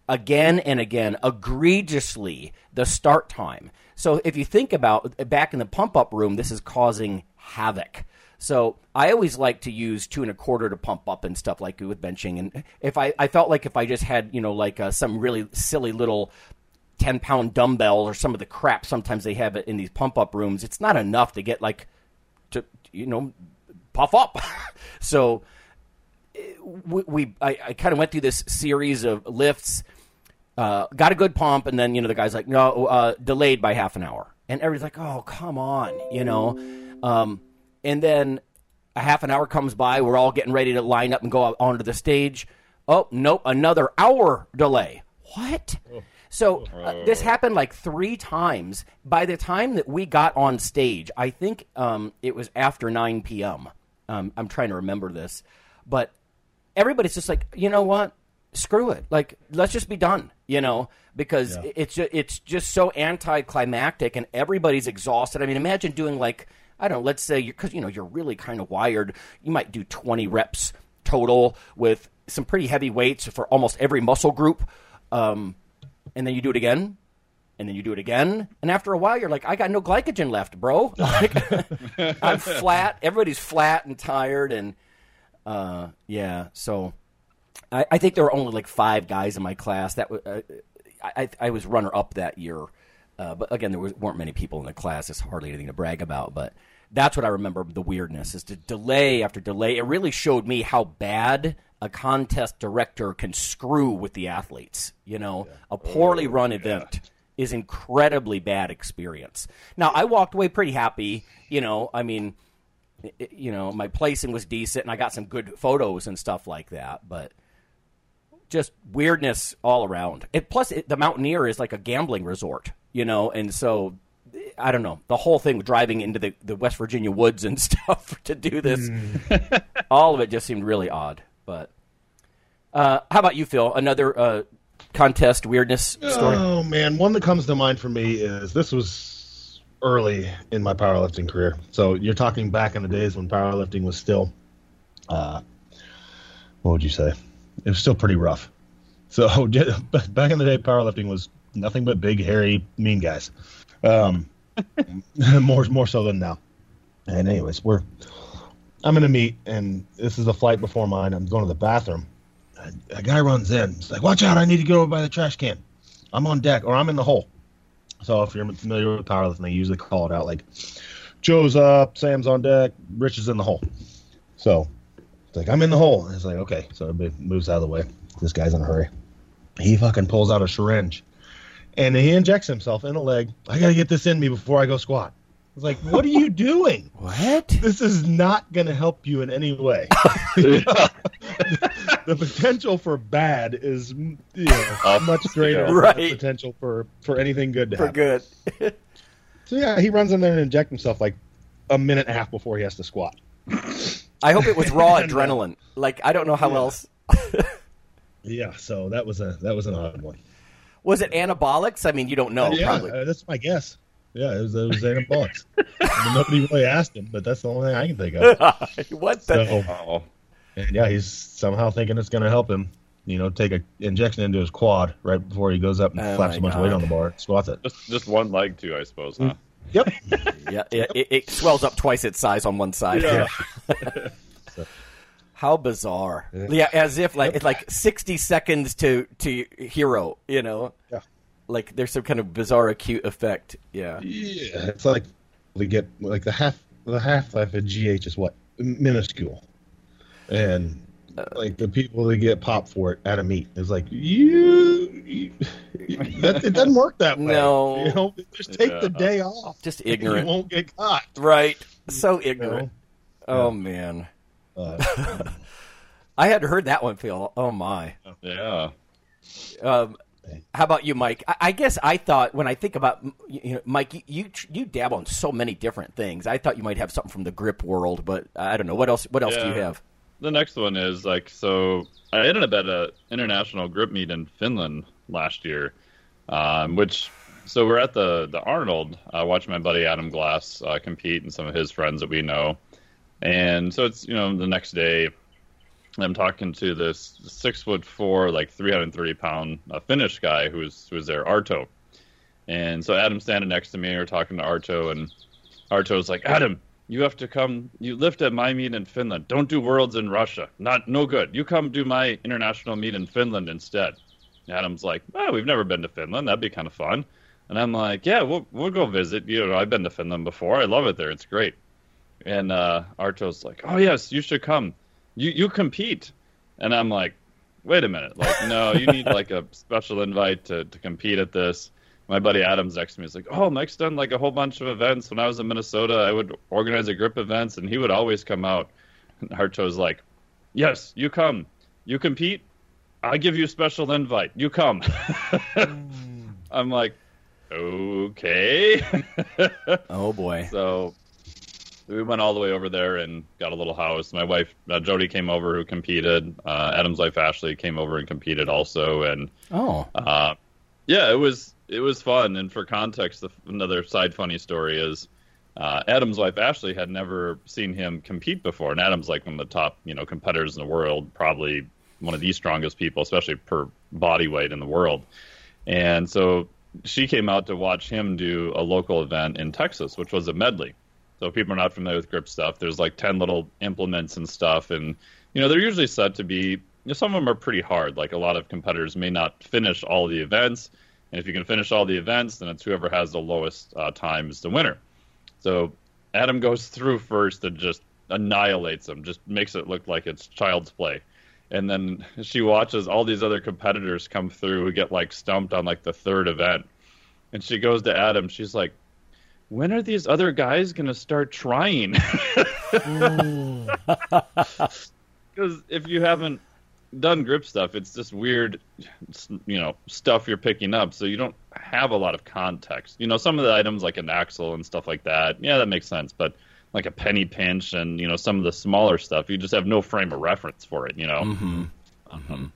Speaker 2: again and again egregiously the start time. So if you think about back in the pump up room, this is causing havoc. So I always like to use two and a quarter to pump up and stuff like with benching. And if I, I felt like if I just had, you know, like uh, some really silly little 10 pound dumbbell or some of the crap sometimes they have in these pump up rooms, it's not enough to get like, to, you know, puff up. so we, we I, I kind of went through this series of lifts, uh, got a good pump, and then, you know, the guy's like, no, uh, delayed by half an hour. And everybody's like, oh, come on, you know. Um, and then a half an hour comes by. We're all getting ready to line up and go onto the stage. Oh, nope, another hour delay. What? So uh, this happened like three times. By the time that we got on stage, I think um, it was after 9 p.m. Um, I'm trying to remember this. But everybody's just like, you know what? Screw it. Like, let's just be done, you know, because
Speaker 6: Yeah.
Speaker 2: it's, it's just so anticlimactic and everybody's exhausted. I mean, imagine doing like, I don't know, let's say, because, you know, you're really kind of wired. You might do 20 reps total with some pretty heavy weights for almost every muscle group. Um, and then you do it again, and then you do it again, and after a while, you're like, I got no glycogen left, bro. Like, I'm flat. Everybody's flat and tired, and uh, yeah. So I, I think there were only like five guys in my class that uh, I, I, I was runner up that year. Uh, but again, there was, weren't many people in the class. It's hardly anything to brag about. But that's what I remember. The weirdness is the delay after delay. It really showed me how bad a contest director can screw with the athletes. You know, a poorly oh, run event is incredibly bad experience. Now, I walked away pretty happy. You know, I mean, it- you know, my placing was decent, and I got some good photos and stuff like that. But just weirdness all around. It, plus, it, the Mountaineer is like a gambling resort, you know, and so I don't know the whole thing driving into the, the West Virginia woods and stuff to do this. all of it just seemed really odd. But uh, how about you, Phil? Another uh, contest weirdness story?
Speaker 6: Oh man, one that comes to mind for me is this was early in my powerlifting career. So you're talking back in the days when powerlifting was still, uh, what would you say? It was still pretty rough. So back in the day, powerlifting was nothing but big, hairy, mean guys. Um, more more so than now. And anyways, we're I'm in a meet, and this is a flight before mine. I'm going to the bathroom. A, guy runs in. He's like, "Watch out! I need to go over by the trash can. I'm on deck, or I'm in the hole." So if you're familiar with powerlifting, they usually call it out like, "Joe's up, Sam's on deck, Rich is in the hole." So it's like, "I'm in the hole." And it's like, "Okay." So everybody moves out of the way. This guy's in a hurry. He fucking pulls out a syringe.
Speaker 1: And he injects himself in a leg. I got to get this in me before I go squat. It's like, what are you doing?
Speaker 2: What?
Speaker 1: This is not going to help you in any way. the potential for bad is you know, much greater than
Speaker 2: Right.
Speaker 1: the potential for, for anything good to
Speaker 2: For
Speaker 1: happen.
Speaker 2: good.
Speaker 1: So yeah, he runs in there and injects himself like a minute and a half before he has to squat.
Speaker 2: I hope it was raw uh, adrenaline. Like I don't know how else.
Speaker 1: Yeah, so that was a that was an odd one.
Speaker 2: Was it anabolics? I mean, you don't know.
Speaker 1: yeah,
Speaker 2: Probably.
Speaker 1: uh, that's my guess. Yeah, it was it was anabolics. I mean, nobody really asked him, but that's the only thing I can think of.
Speaker 2: what the?
Speaker 1: So,
Speaker 3: Oh,
Speaker 1: and yeah, he's somehow thinking it's going to help him. You know, take a injection into his quad right before he goes up and
Speaker 2: Oh
Speaker 1: flaps a bunch of weight on the bar, squats it.
Speaker 3: just just one leg too, I suppose, huh?
Speaker 1: Yep.
Speaker 2: Yeah, it, it, it swells up twice its size on one side.
Speaker 1: Yeah.
Speaker 2: How bizarre! Yeah, as if like it's like sixty seconds to to hero. You know.
Speaker 1: Yeah.
Speaker 2: Like there's some kind of bizarre acute effect. Yeah.
Speaker 1: Yeah, it's like we get like the half the half life of GH is what minuscule, and like the people that get popped for it at a meet is like you, you that, it doesn't work that way.
Speaker 2: No.
Speaker 1: you know, just take the day off.
Speaker 2: Just ignorant.
Speaker 1: You won't get caught.
Speaker 2: Right. So
Speaker 1: you
Speaker 2: ignorant.
Speaker 1: know?
Speaker 2: Oh man.
Speaker 1: Uh,
Speaker 2: I had heard that one, Phil. Oh my.
Speaker 3: Yeah.
Speaker 2: Um, how about you, Mike? I, I guess I thought when I think about you know, Mike, you, you you dabble in so many different things. I thought you might have something from the grip world, but I don't know what else. What else do you have?
Speaker 3: The next one is like so. I ended up at a international grip meet in Finland last year, um, which so we're at the the Arnold. I watched my buddy Adam Glass uh, compete and some of his friends that we know, and so it's you know the next day. I'm talking to this six foot four, like 330 pound uh, Finnish guy who's who's there, Arto, and so Adam's standing next to me. We're talking to Arto, and Arto's like, Adam, you have to come. You lift at my meet in Finland. Don't do worlds in Russia. Not no good. You come do my international meet in Finland instead. Adam's like, oh, we've never been to Finland. That'd be kind of fun. And I'm like, yeah, we'll we'll go visit. You know, I've been to Finland before. I love it there. It's great. And uh, Arto's like, oh yes, you should come. You you compete. And I'm like, wait a minute. Like, no, you need like a special invite to to compete at this my buddy Adams next to me is like, "Oh, Mike's done like a whole bunch of events. When I was in Minnesota, I would organize a grip events, and he would always come out." And Arto's like, "Yes, you come. You compete. I give you a special invite. You come." I'm like, "Okay."
Speaker 2: Oh boy.
Speaker 3: so we went all the way over there and got a little house. My wife uh, Jody came over, who competed. Uh, Adam's wife Ashley came over and competed also, and
Speaker 2: Oh.
Speaker 3: uh, yeah, it was it was fun. And for context, the, another side funny story is uh, Adam's wife Ashley had never seen him compete before, and Adam's like one of the top you know competitors in the world, probably one of the strongest people, especially per body weight in the world. And so she came out to watch him do a local event in Texas, which was a medley. So people are not familiar with grip stuff. There's like ten little implements and stuff, and you know they're usually said to be. You know, some of them are pretty hard. Like a lot of competitors may not finish all the events, and if you can finish all the events, then it's whoever has the lowest uh, time is the winner. So Adam goes through first and just annihilates them, just makes it look like it's child's play. And then she watches all these other competitors come through who get like stumped on like the third event. And she goes to Adam, she's like, when are these other guys going to start trying? Because if you haven't done grip stuff, it's just weird, you know, stuff you're picking up. So you don't have a lot of context. You know, some of the items like an axle and stuff like that, yeah, that makes sense. But like a penny pinch and you know some of the smaller stuff, you just have no frame of reference for it. You know.
Speaker 2: Mm-hmm.
Speaker 3: Um,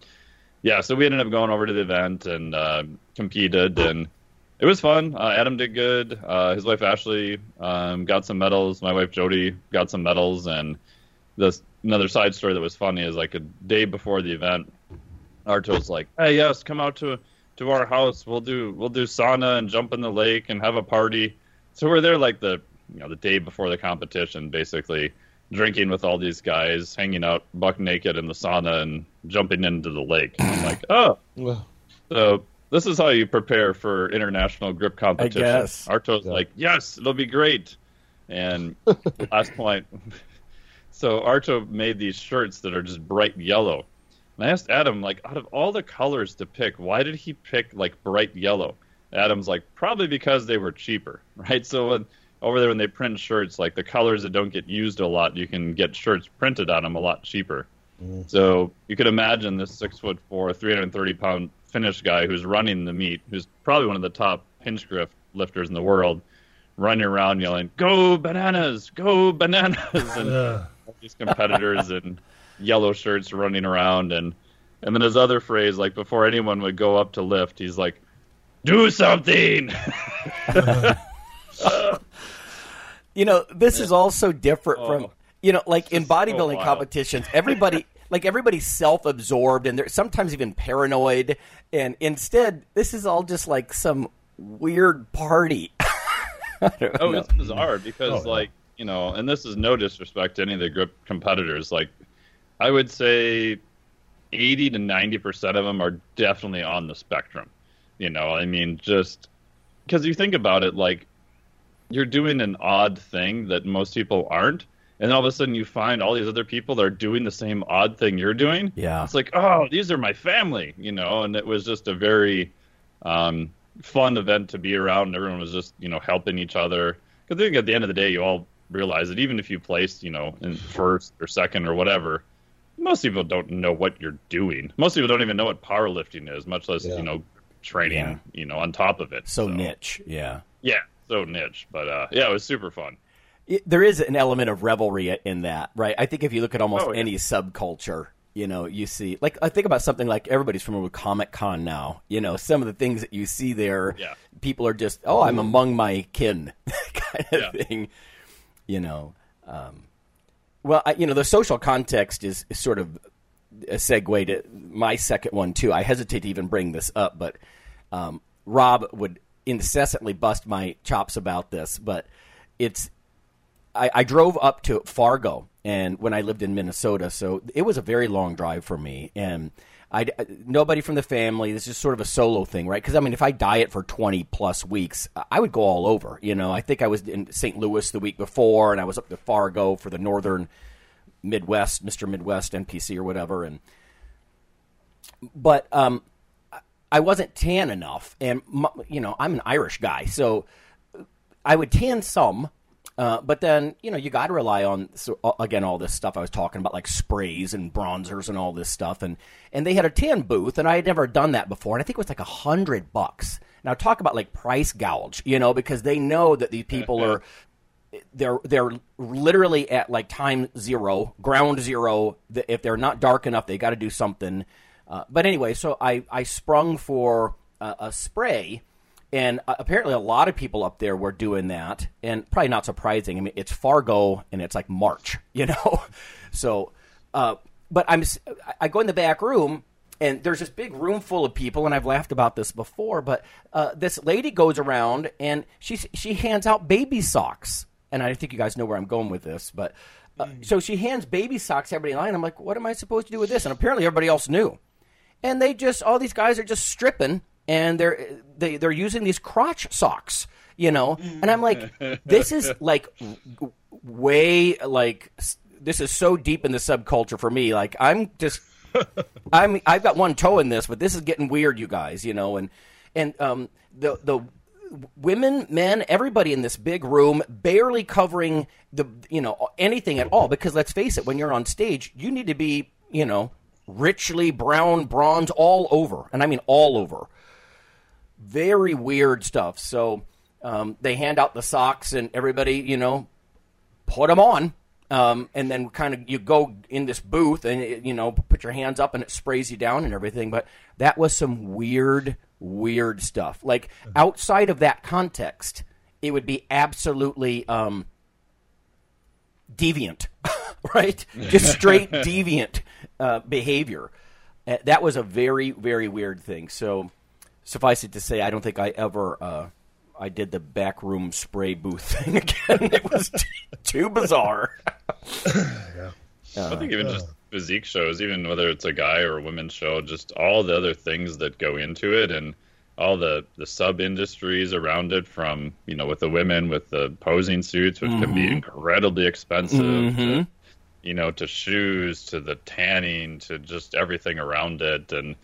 Speaker 3: yeah, so we ended up going over to the event and uh, competed, and it was fun. Uh, Adam did good. Uh, his wife Ashley um, got some medals. My wife Jody got some medals, and this another side story that was funny is like a day before the event, Arto's like, "Hey, yes, come out to to our house. We'll do we'll do sauna and jump in the lake and have a party." So we're there like the you know the day before the competition, basically drinking with all these guys, hanging out buck naked in the sauna and jumping into the lake. And I'm like, oh, so this is how you prepare for international grip competition.
Speaker 2: guess.
Speaker 3: Arto's like, yes, it'll be great. And last point. So Arto made these shirts that are just bright yellow. And I asked Adam, like, out of all the colors to pick, why did he pick like bright yellow? Adam's like, probably because they were cheaper, right? So when, over there when they print shirts, like the colors that don't get used a lot, you can get shirts printed on them a lot cheaper. Mm. So you could imagine this six foot four, 330 pound Finnish guy who's running the meet, who's probably one of the top hinge grip lifters in the world, running around yelling, "Go bananas! Go bananas!" and all these competitors in yellow shirts running around, and and then his other phrase, like before anyone would go up to lift, he's like, "Do something."
Speaker 2: You know, this is also different
Speaker 3: Oh.
Speaker 2: from you know, like in
Speaker 3: This is so
Speaker 2: bodybuilding competitions, everybody like everybody's self-absorbed and they're sometimes even paranoid. And instead, this is all just like some weird party.
Speaker 3: Oh,
Speaker 2: know.
Speaker 3: it's bizarre because,
Speaker 2: Oh,
Speaker 3: like, you know, and this is no disrespect to any of the grip competitors. Like, I would say 80 to 90% of them are definitely on the spectrum. You know, I mean, just because you think about it, like, you're doing an odd thing that most people aren't. And all of a sudden, you find all these other people that are doing the same odd thing you're doing.
Speaker 2: Yeah.
Speaker 3: It's like, oh, these are my family, you know, and it was just a very um, fun event to be around. And everyone was just, you know, helping each other. Because I think at the end of the day, you all realize that even if you placed, you know, in first or second or whatever, most people don't know what you're doing. Most people don't even know what powerlifting is, much less, you know, training,
Speaker 2: Yeah.
Speaker 3: you know, on top of it.
Speaker 2: so niche, yeah.
Speaker 3: Yeah, so niche. But uh, yeah, it was super fun.
Speaker 2: It, there is an element of revelry in that, right? I think if you look at almost
Speaker 3: Oh, yeah.
Speaker 2: any subculture, you know, you see, like, I think about something like everybody's familiar with Comic Con now. You know, some of the things that you see there,
Speaker 3: Yeah.
Speaker 2: people are just, oh, I'm among my kin, kind of thing. You know, um, well, I, you know, the social context is, is sort of a segue to my second one too. I hesitate to even bring this up, but um, Rob would incessantly bust my chops about this. But it's I, I drove up to Fargo, and when I lived in Minnesota, so it was a very long drive for me, and I nobody from the family. This is sort of a solo thing, right? Because I mean, if I diet for twenty plus weeks, I would go all over. You know, I think I was in St. Louis the week before, and I was up to Fargo for the Northern Midwest, Mister Midwest NPC or whatever, and but um, I wasn't tan enough, and you know I'm an Irish guy, so I would tan some, uh, but then you know you got to rely on so, again all this stuff I was talking about, like sprays and bronzers and all this stuff, and and they had a tan booth, and I had never done that before, and I think it was like a hundred bucks. Now talk about like price gouge, you know, because they know that these people are they're they're literally at like time zero, ground zero. If they're not dark enough, they got to do something. Uh, but anyway, so I I sprung for a, a spray, and uh, apparently a lot of people up there were doing that, and probably not surprising. I mean, it's Fargo, and it's like March, you know, so. Uh, but I'm I go in the back room. And there's this big room full of people, and I've laughed about this before. But uh, this lady goes around and she she hands out baby socks, and I think you guys know where I'm going with this. But uh, so she hands baby socks to everybody in line. I'm like, what am I supposed to do with this? And apparently everybody else knew. And they just all these guys are just stripping, and they're they, they're using these crotch socks, you know. And I'm like, this is like way like this is so deep in the subculture for me. Like I'm just I'm I've got one toe in this, but this is getting weird, you guys. You know, and and um the the women, men, everybody in this big room, barely covering the you know anything at all. Because let's face it, when you're on stage, you need to be you know richly brown, bronze, all over, and I mean all over. Very weird stuff. So um, they hand out the socks, and everybody you know put them on. Um, and then kind of you go in this booth and it, you know put your hands up and it sprays you down and everything. But that was some weird, weird stuff. Like outside of that context, it would be absolutely um, deviant, right? Just straight deviant uh, behavior. Uh, that was a very, very weird thing. So suffice it to say, I don't think I ever. Uh, I did the backroom spray booth thing again. It was t- too bizarre.
Speaker 3: I think even just physique shows, even whether it's a guy or a women's show, just all the other things that go into it and all the, the sub industries around it from, you know, with the women with the posing suits, which can be
Speaker 2: Mhm.
Speaker 3: incredibly expensive,
Speaker 2: Mhm.
Speaker 3: to, you know, to shoes, to the tanning, to just everything around it. And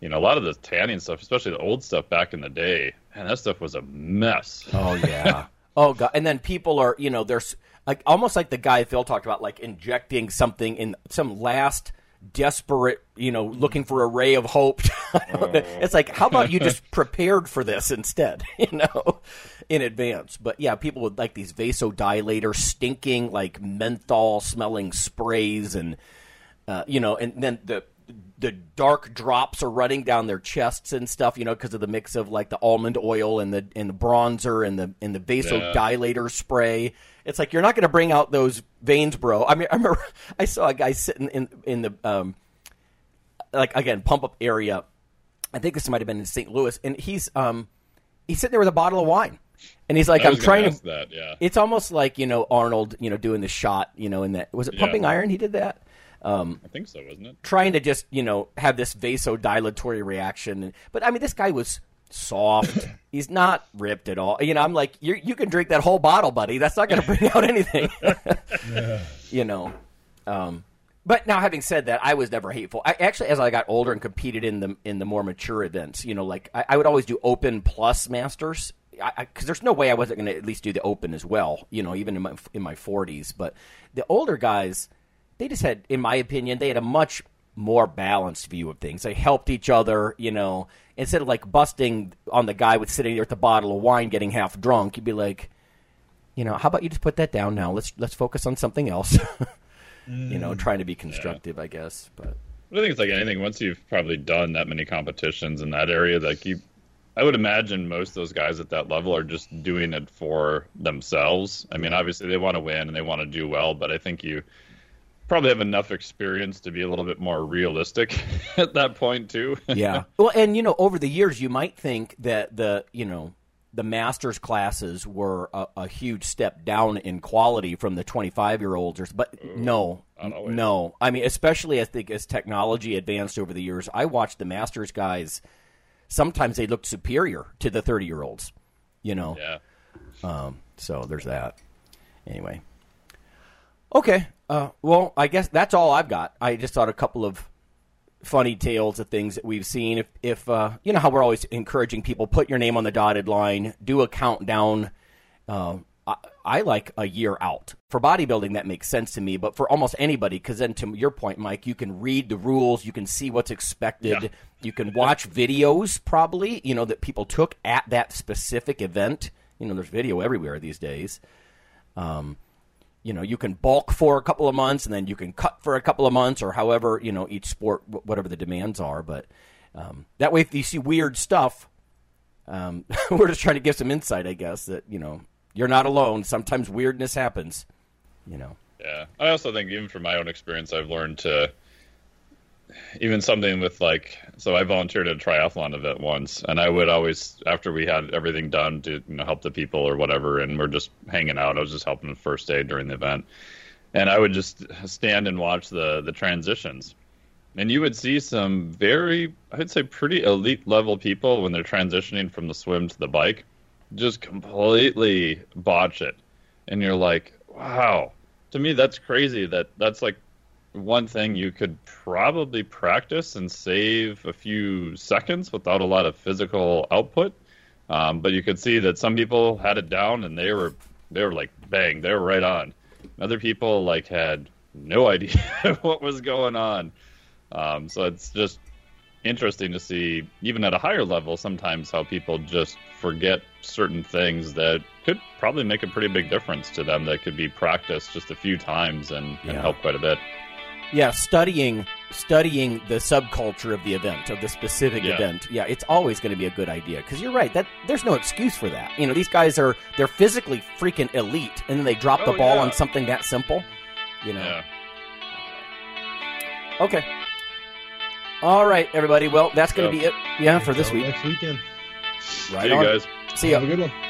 Speaker 3: you know, a lot of the tanning stuff, especially the old stuff back in the day, and that stuff was a mess.
Speaker 2: Oh yeah. oh god. And then people are, you know, there's like almost like the guy Phil talked about, like injecting something in some last desperate, you know, looking for a ray of hope. it's like, how about you just prepared for this instead, you know, in advance? But yeah, people with like these vasodilator, stinking, like menthol smelling sprays, and uh, you know, and then the the dark drops are running down their chests and stuff, you know, because of the mix of like the almond oil and the and the bronzer and the and the vasodilator yeah. spray. It's like you're not going to bring out those veins, bro. I mean, I remember I saw a guy sitting in in the um, like again pump up area. I think this might have been in St. Louis, and he's um he's sitting there with a bottle of wine. And he's like, I'm trying to.
Speaker 3: That, yeah.
Speaker 2: It's almost like you know Arnold, you know, doing the shot, you know, in that was it Pumping yeah. Iron? He did that.
Speaker 3: Um, I think so, wasn't it?
Speaker 2: Trying to just you know have this vasodilatory reaction, but I mean, this guy was soft. He's not ripped at all. You know, I'm like, you you can drink that whole bottle, buddy. That's not going to bring out anything. yeah. You know. Um, but now, having said that, I was never hateful. I actually, as I got older and competed in the in the more mature events, you know, like I, I would always do open plus masters because there's no way I wasn't going to at least do the open as well. You know, even in my in my 40s. But the older guys, they just had, in my opinion, they had a much more balanced view of things. They helped each other, you know, instead of like busting on the guy with sitting there with the bottle of wine getting half drunk, you'd be like, you know, how about you just put that down now? Let's let's focus on something else. mm, you know, trying to be constructive, yeah. I guess. But
Speaker 3: I think it's like anything. Once you've probably done that many competitions in that area, like you, I would imagine most of those guys at that level are just doing it for themselves. I mean, obviously they want to win and they want to do well, but I think you probably have enough experience to be a little bit more realistic at that point too.
Speaker 2: yeah. Well, and you know, over the years, you might think that the you know the masters classes were a, a huge step down in quality from the 25 year olds, or but Ooh, no, no. I mean, especially as the as technology advanced over the years, I watched the masters guys. Sometimes they looked superior to the 30 year olds. You know.
Speaker 3: Yeah.
Speaker 2: Um, so there's that. Anyway. Okay. Uh, well, I guess that's all I've got. I just thought a couple of funny tales of things that we've seen. If, if uh, you know how we're always encouraging people, put your name on the dotted line, do a countdown. Uh, I, I, like a year out for bodybuilding. That makes sense to me, but for almost anybody, because then to your point, Mike, you can read the rules, you can see what's expected, yeah. you can watch videos probably. You know that people took at that specific event. You know, there's video everywhere these days. Um, you know you can bulk for a couple of months and then you can cut for a couple of months or however you know each sport whatever the demands are but um, that way if you see weird stuff um, we're just trying to give some insight i guess that you know you're not alone. Sometimes weirdness happens you know.
Speaker 3: Yeah. I also think even from my own experience i've learned to even something with like so I volunteered at a triathlon event once, and I would always after we had everything done to you know help the people or whatever, and we're just hanging out. I was just helping the first aid during the event, and I would just stand and watch the the transitions, and you would see some very I'd say pretty elite level people when they're transitioning from the swim to the bike, just completely botch it, and you're like, wow. To me, that's crazy. That that's like one thing you could probably practice and save a few seconds without a lot of physical output. Um, but you could see that some people had it down and they were they were like bang, they were right on. Other people like had no idea what was going on. Um, so it's just interesting to see, even at a higher level, sometimes how people just forget certain things that could probably make a pretty big difference to them that could be practiced just a few times and, and help quite a bit.
Speaker 2: Yeah, studying studying the subculture of the event of the specific yeah. event. Yeah, it's always going to be a good idea because you're right. That there's no excuse for that. You know, these guys are they're physically freaking elite, and then they drop oh, the ball yeah. on something that simple. You know.
Speaker 3: Yeah.
Speaker 2: Okay. All right, everybody. Well, that's going to be it. Yeah, for this week.
Speaker 6: Next weekend.
Speaker 3: Right See you guys.
Speaker 2: See ya.
Speaker 6: Have a good one.